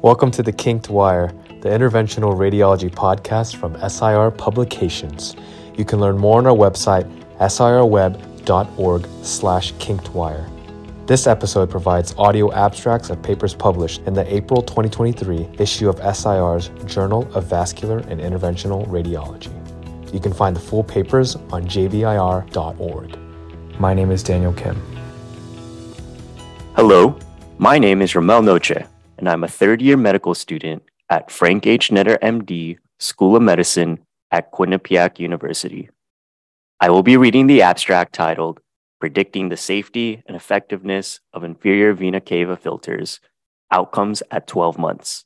Welcome to the Kinked Wire, the interventional radiology podcast from SIR Publications. You can learn more on our website, sirweb.org slash kinkedwire. This episode provides audio abstracts of papers published in the April 2023 issue of SIR's Journal of Vascular and Interventional Radiology. You can find the full papers on jvir.org. My name is Daniel Kim. Hello, my name is Rommell Noche, and I'm a third year medical student at Frank H. Netter MD School of Medicine at Quinnipiac University. I will be reading the abstract titled predicting the safety and effectiveness of inferior vena cava filters, outcomes at 12 months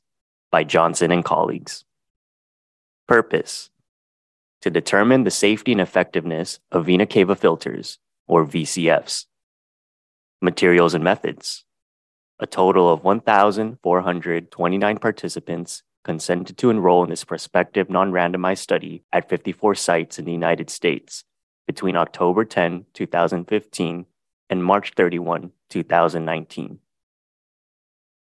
by Johnson and colleagues. Purpose to determine the safety and effectiveness of vena cava filters, or VCFs. Materials and methods. A total of 1,429 participants consented to enroll in this prospective non randomized study at 54 sites in the United States between October 10, 2015 and March 31, 2019.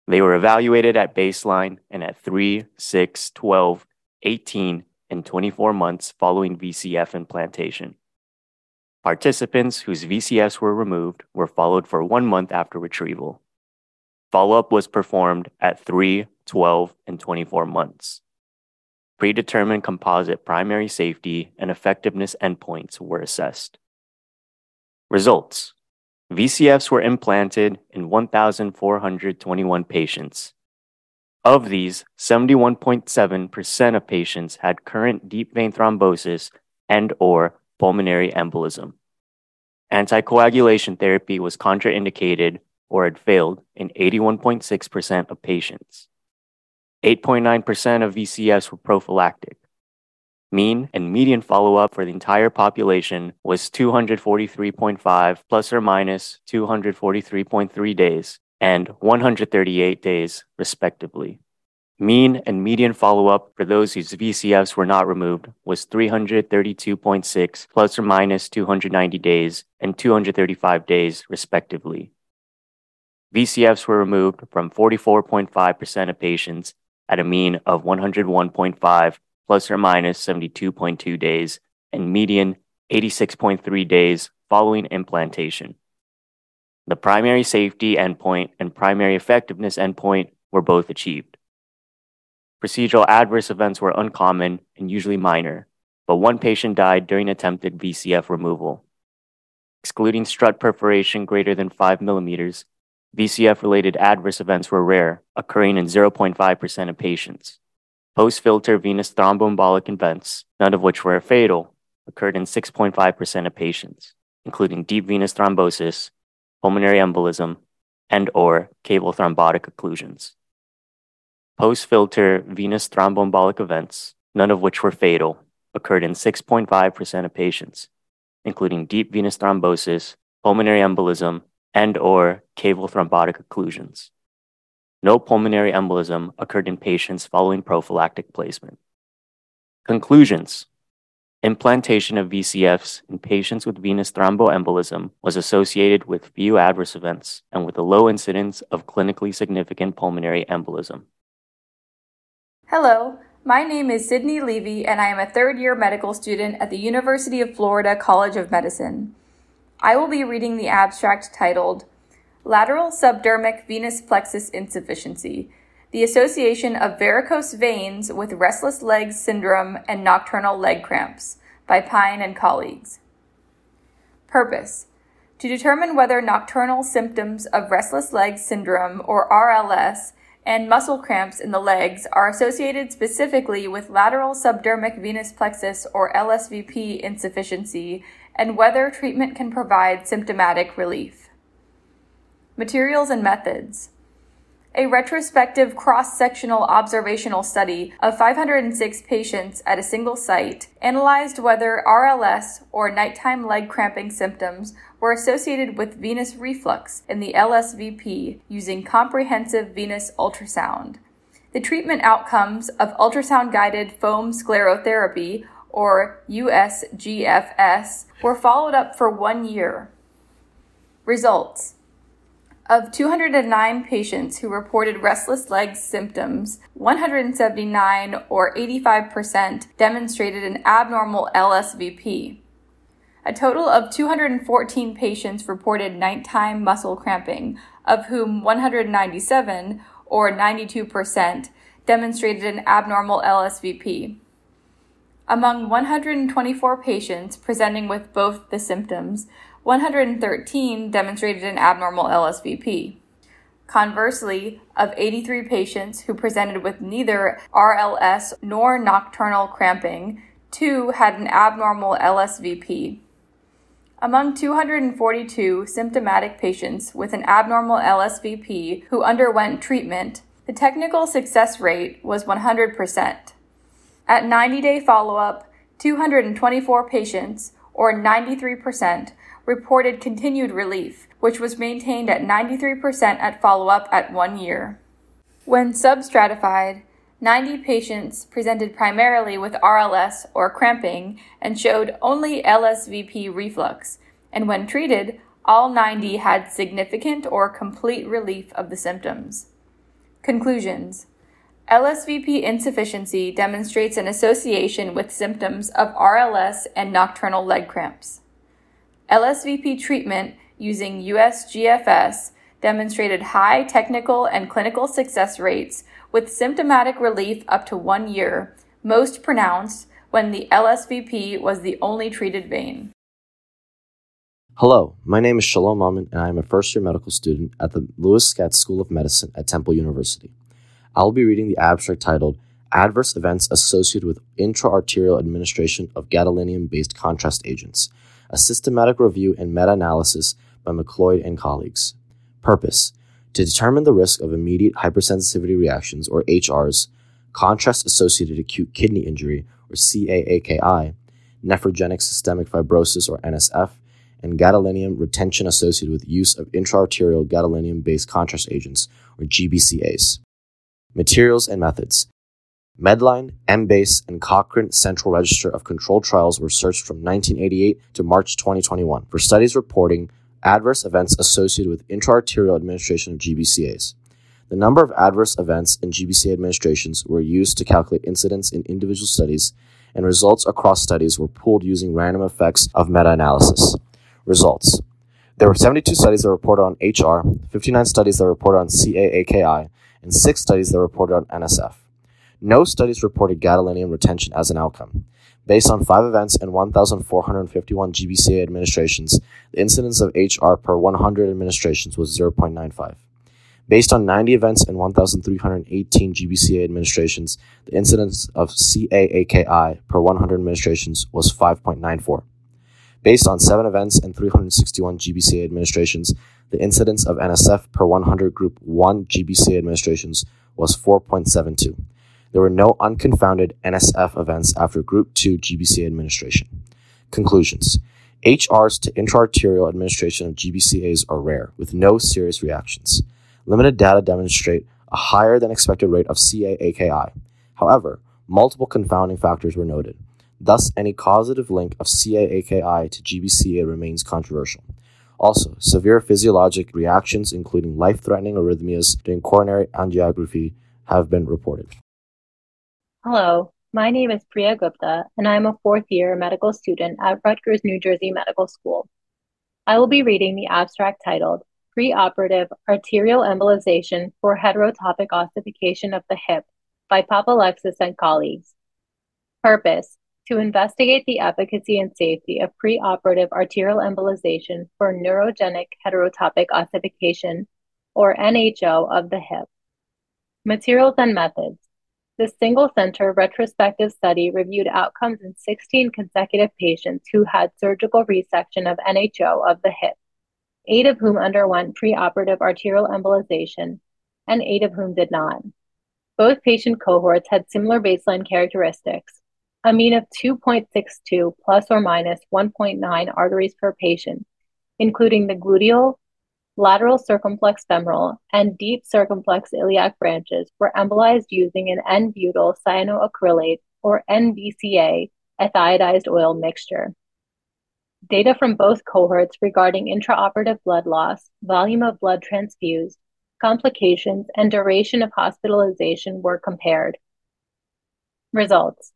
They were evaluated at baseline and at 3, 6, 12, 18, and 24 months following VCF implantation. Participants whose VCFs were removed were followed for one month after retrieval. Follow up was performed at 3, 12, and 24 months predetermined composite primary safety and effectiveness endpoints were assessed. Results VCFs were implanted in 1,421 patients. Of these, 71.7% of patients had current deep vein thrombosis and or pulmonary embolism. Anticoagulation therapy was contraindicated or had failed in 81.6% of patients. 8.9% of VCFs were prophylactic. Mean and median follow up for the entire population was 243.5 plus or minus 243.3 days and 138 days, respectively. Mean and median follow up for those whose VCFs were not removed was 332.6 plus or minus 290 days and 235 days, respectively. VCFs were removed from 44.5% of patients at a mean of 101.5 plus or minus 72.2 days and median 86.3 days following implantation. The primary safety endpoint and primary effectiveness endpoint were both achieved. Procedural adverse events were uncommon and usually minor, but one patient died during attempted VCF removal. Excluding strut perforation greater than 5 millimeters, VCF related adverse events were rare, occurring in 0.5% of patients. Post filter venous thromboembolic events, none of which were fatal, occurred in 6.5% of patients, including deep venous thrombosis, pulmonary embolism, and or caval thrombotic occlusions. Post filter venous thromboembolic events, none of which were fatal, occurred in 6.5% of patients, including deep venous thrombosis, pulmonary embolism, and or caval thrombotic occlusions. No pulmonary embolism occurred in patients following prophylactic placement. Conclusions Implantation of VCFs in patients with venous thromboembolism was associated with few adverse events and with a low incidence of clinically significant pulmonary embolism. Hello, my name is Sydney Levy, and I am a third year medical student at the University of Florida College of Medicine. I will be reading the abstract titled Lateral Subdermic Venous Plexus Insufficiency The Association of Varicose Veins with Restless Legs Syndrome and Nocturnal Leg Cramps by Pine and colleagues. Purpose To determine whether nocturnal symptoms of restless legs syndrome or RLS and muscle cramps in the legs are associated specifically with lateral subdermic venous plexus or LSVP insufficiency and whether treatment can provide symptomatic relief. Materials and methods. A retrospective cross sectional observational study of 506 patients at a single site analyzed whether RLS or nighttime leg cramping symptoms were associated with venous reflux in the LSVP using comprehensive venous ultrasound. The treatment outcomes of ultrasound guided foam sclerotherapy or USGFS, were followed up for one year. Results Of 209 patients who reported restless leg symptoms, 179 or 85% demonstrated an abnormal LSVP. A total of 214 patients reported nighttime muscle cramping, of whom 197 or 92% demonstrated an abnormal LSVP. Among 124 patients presenting with both the symptoms, 113 demonstrated an abnormal LSVP. Conversely, of 83 patients who presented with neither RLS nor nocturnal cramping, two had an abnormal LSVP. Among 242 symptomatic patients with an abnormal LSVP who underwent treatment, the technical success rate was 100%. At 90 day follow up, 224 patients, or 93%, reported continued relief, which was maintained at 93% at follow up at one year. When substratified, 90 patients presented primarily with RLS or cramping and showed only LSVP reflux, and when treated, all 90 had significant or complete relief of the symptoms. Conclusions LSVP insufficiency demonstrates an association with symptoms of RLS and nocturnal leg cramps. LSVP treatment using USGFS demonstrated high technical and clinical success rates with symptomatic relief up to one year, most pronounced when the LSVP was the only treated vein. Hello, my name is Shalom Mammen, and I am a first year medical student at the Lewis Katz School of Medicine at Temple University. I will be reading the abstract titled Adverse Events Associated with Intra-Arterial Administration of Gadolinium Based Contrast Agents, a systematic review and meta analysis by McLeod and colleagues. Purpose To determine the risk of immediate hypersensitivity reactions, or HRs, contrast associated acute kidney injury, or CAAKI, nephrogenic systemic fibrosis, or NSF, and gadolinium retention associated with use of intra-arterial gadolinium based contrast agents, or GBCAs. Materials and methods. Medline, Embase, and Cochrane Central Register of Controlled Trials were searched from 1988 to March 2021 for studies reporting adverse events associated with intra-arterial administration of GBCAs. The number of adverse events in GBCA administrations were used to calculate incidence in individual studies, and results across studies were pooled using random effects of meta-analysis. Results. There were 72 studies that reported on HR, 59 studies that reported on CAAKI, and six studies that reported on NSF. No studies reported gadolinium retention as an outcome. Based on five events and 1,451 GBCA administrations, the incidence of HR per 100 administrations was 0.95. Based on 90 events and 1,318 GBCA administrations, the incidence of CAAKI per 100 administrations was 5.94. Based on 7 events and 361 GBCA administrations, the incidence of NSF per 100 Group 1 GBCA administrations was 4.72. There were no unconfounded NSF events after Group 2 GBCA administration. Conclusions HRs to intraarterial administration of GBCAs are rare, with no serious reactions. Limited data demonstrate a higher than expected rate of CAAKI. However, multiple confounding factors were noted. Thus, any causative link of CAAKI to GBCA remains controversial. Also, severe physiologic reactions, including life threatening arrhythmias during coronary angiography, have been reported. Hello, my name is Priya Gupta, and I am a fourth year medical student at Rutgers, New Jersey Medical School. I will be reading the abstract titled Preoperative Arterial Embolization for Heterotopic Ossification of the Hip by Papalexis and colleagues. Purpose to investigate the efficacy and safety of preoperative arterial embolization for neurogenic heterotopic ossification, or NHO, of the hip. Materials and methods. The single center retrospective study reviewed outcomes in 16 consecutive patients who had surgical resection of NHO of the hip, eight of whom underwent preoperative arterial embolization, and eight of whom did not. Both patient cohorts had similar baseline characteristics a mean of 2.62 plus or minus 1.9 arteries per patient, including the gluteal, lateral circumflex femoral, and deep circumflex iliac branches were embolized using an N-butyl cyanoacrylate or NBCA ethiodized oil mixture. Data from both cohorts regarding intraoperative blood loss, volume of blood transfused, complications, and duration of hospitalization were compared. Results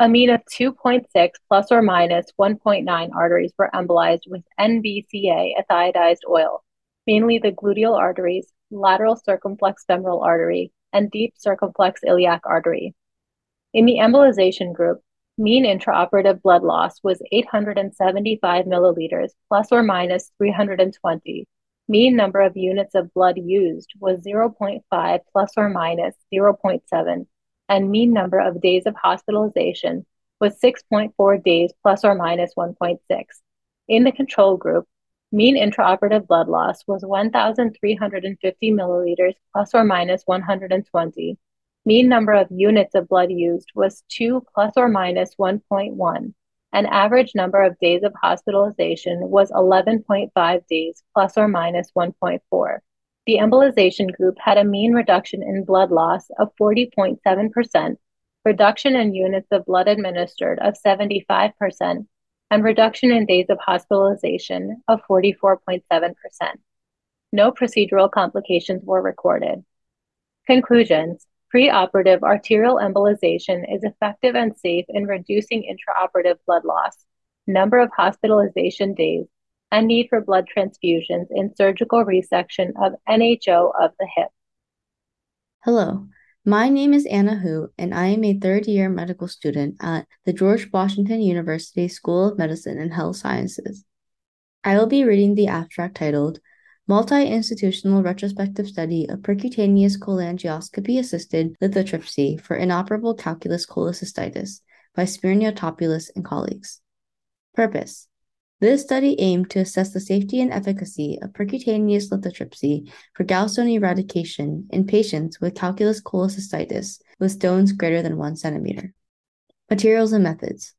a mean of 2.6 plus or minus 1.9 arteries were embolized with NBCA ethiodized oil, mainly the gluteal arteries, lateral circumflex femoral artery, and deep circumflex iliac artery. In the embolization group, mean intraoperative blood loss was 875 milliliters plus or minus 320. Mean number of units of blood used was 0.5 plus or minus 0.7 and mean number of days of hospitalization was 6.4 days plus or minus 1.6. In the control group, mean intraoperative blood loss was 1,350 milliliters plus or minus 120. Mean number of units of blood used was 2 plus or minus 1.1, and average number of days of hospitalization was 11.5 days plus or minus 1.4. The embolization group had a mean reduction in blood loss of 40.7%, reduction in units of blood administered of 75%, and reduction in days of hospitalization of 44.7%. No procedural complications were recorded. Conclusions Preoperative arterial embolization is effective and safe in reducing intraoperative blood loss, number of hospitalization days, and need for blood transfusions in surgical resection of NHO of the hip. Hello, my name is Anna Hu, and I am a third year medical student at the George Washington University School of Medicine and Health Sciences. I will be reading the abstract titled Multi Institutional Retrospective Study of Percutaneous Cholangioscopy Assisted Lithotripsy for Inoperable Calculous cholecystitis by Spyrnio and colleagues. Purpose this study aimed to assess the safety and efficacy of percutaneous lithotripsy for gallstone eradication in patients with calculous cholecystitis with stones greater than 1 centimeter. Materials and methods.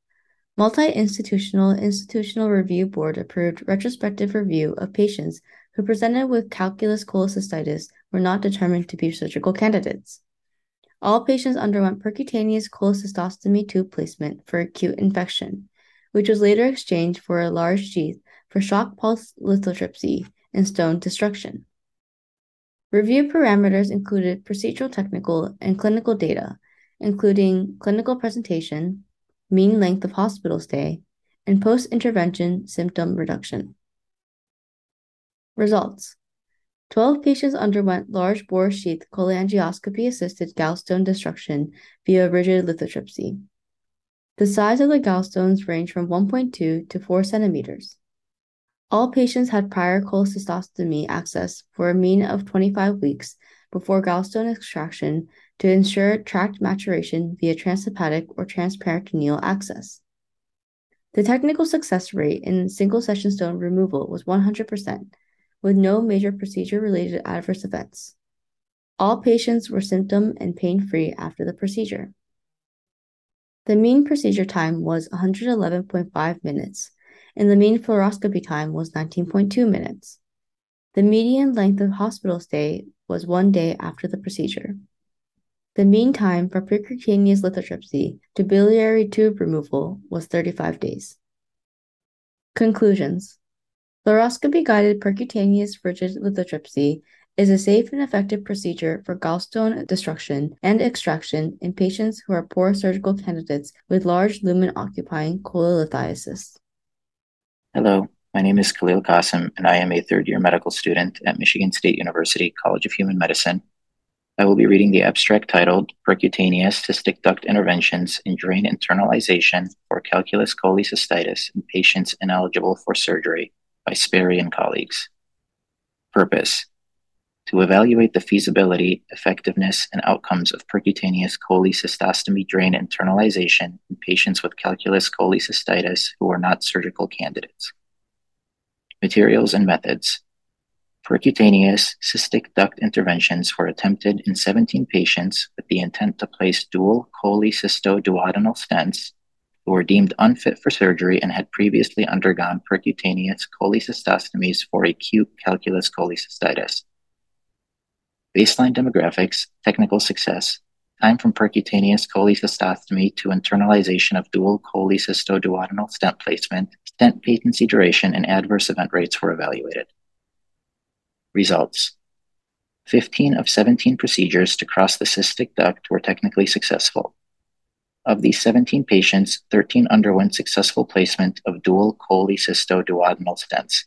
Multi-institutional institutional review board approved retrospective review of patients who presented with calculous cholecystitis were not determined to be surgical candidates. All patients underwent percutaneous cholecystostomy tube placement for acute infection which was later exchanged for a large sheath for shock pulse lithotripsy and stone destruction. Review parameters included procedural technical and clinical data, including clinical presentation, mean length of hospital stay, and post intervention symptom reduction. Results 12 patients underwent large bore sheath cholangioscopy assisted gallstone destruction via rigid lithotripsy. The size of the gallstones ranged from 1.2 to 4 centimeters. All patients had prior cholecystostomy access for a mean of 25 weeks before gallstone extraction to ensure tract maturation via transhepatic or transperitoneal access. The technical success rate in single session stone removal was 100%, with no major procedure related adverse events. All patients were symptom and pain free after the procedure. The mean procedure time was 111.5 minutes, and the mean fluoroscopy time was 19.2 minutes. The median length of hospital stay was one day after the procedure. The mean time for percutaneous lithotripsy to biliary tube removal was 35 days. Conclusions Fluoroscopy guided percutaneous rigid lithotripsy is a safe and effective procedure for gallstone destruction and extraction in patients who are poor surgical candidates with large lumen occupying cholelithiasis. Hello, my name is Khaleel Quasem, and I am a third year medical student at Michigan State University College of Human Medicine. I will be reading the abstract titled Percutaneous Cystic Duct Interventions in Drain Internalization for Calculous cholecystitis in Patients Ineligible for Surgery by Sperry and colleagues. Purpose to evaluate the feasibility, effectiveness, and outcomes of percutaneous cholecystostomy drain internalization in patients with calculous cholecystitis who are not surgical candidates. Materials and methods. Percutaneous cystic duct interventions were attempted in 17 patients with the intent to place dual cholecystoduodenal stents who were deemed unfit for surgery and had previously undergone percutaneous cholecystostomies for acute calculous cholecystitis. Baseline demographics, technical success, time from percutaneous cholecystostomy to internalization of dual cholecystoduodenal stent placement, stent patency duration, and adverse event rates were evaluated. Results 15 of 17 procedures to cross the cystic duct were technically successful. Of these 17 patients, 13 underwent successful placement of dual cholecystoduodenal stents.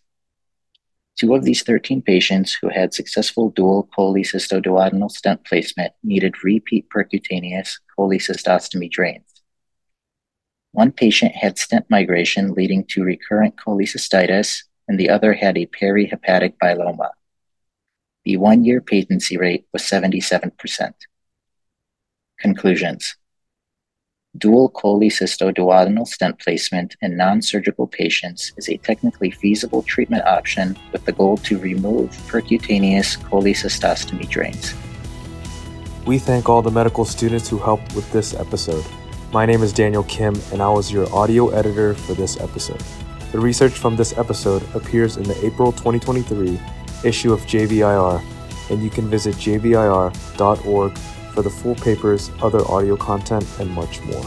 Two of these 13 patients who had successful dual cholecystoduodenal stent placement needed repeat percutaneous cholecystostomy drains. One patient had stent migration leading to recurrent cholecystitis, and the other had a perihepatic biloma. The one year patency rate was 77%. Conclusions Dual cholecystoduodenal stent placement in non surgical patients is a technically feasible treatment option with the goal to remove percutaneous cholecystostomy drains. We thank all the medical students who helped with this episode. My name is Daniel Kim, and I was your audio editor for this episode. The research from this episode appears in the April 2023 issue of JVIR, and you can visit jvir.org for the full papers, other audio content, and much more.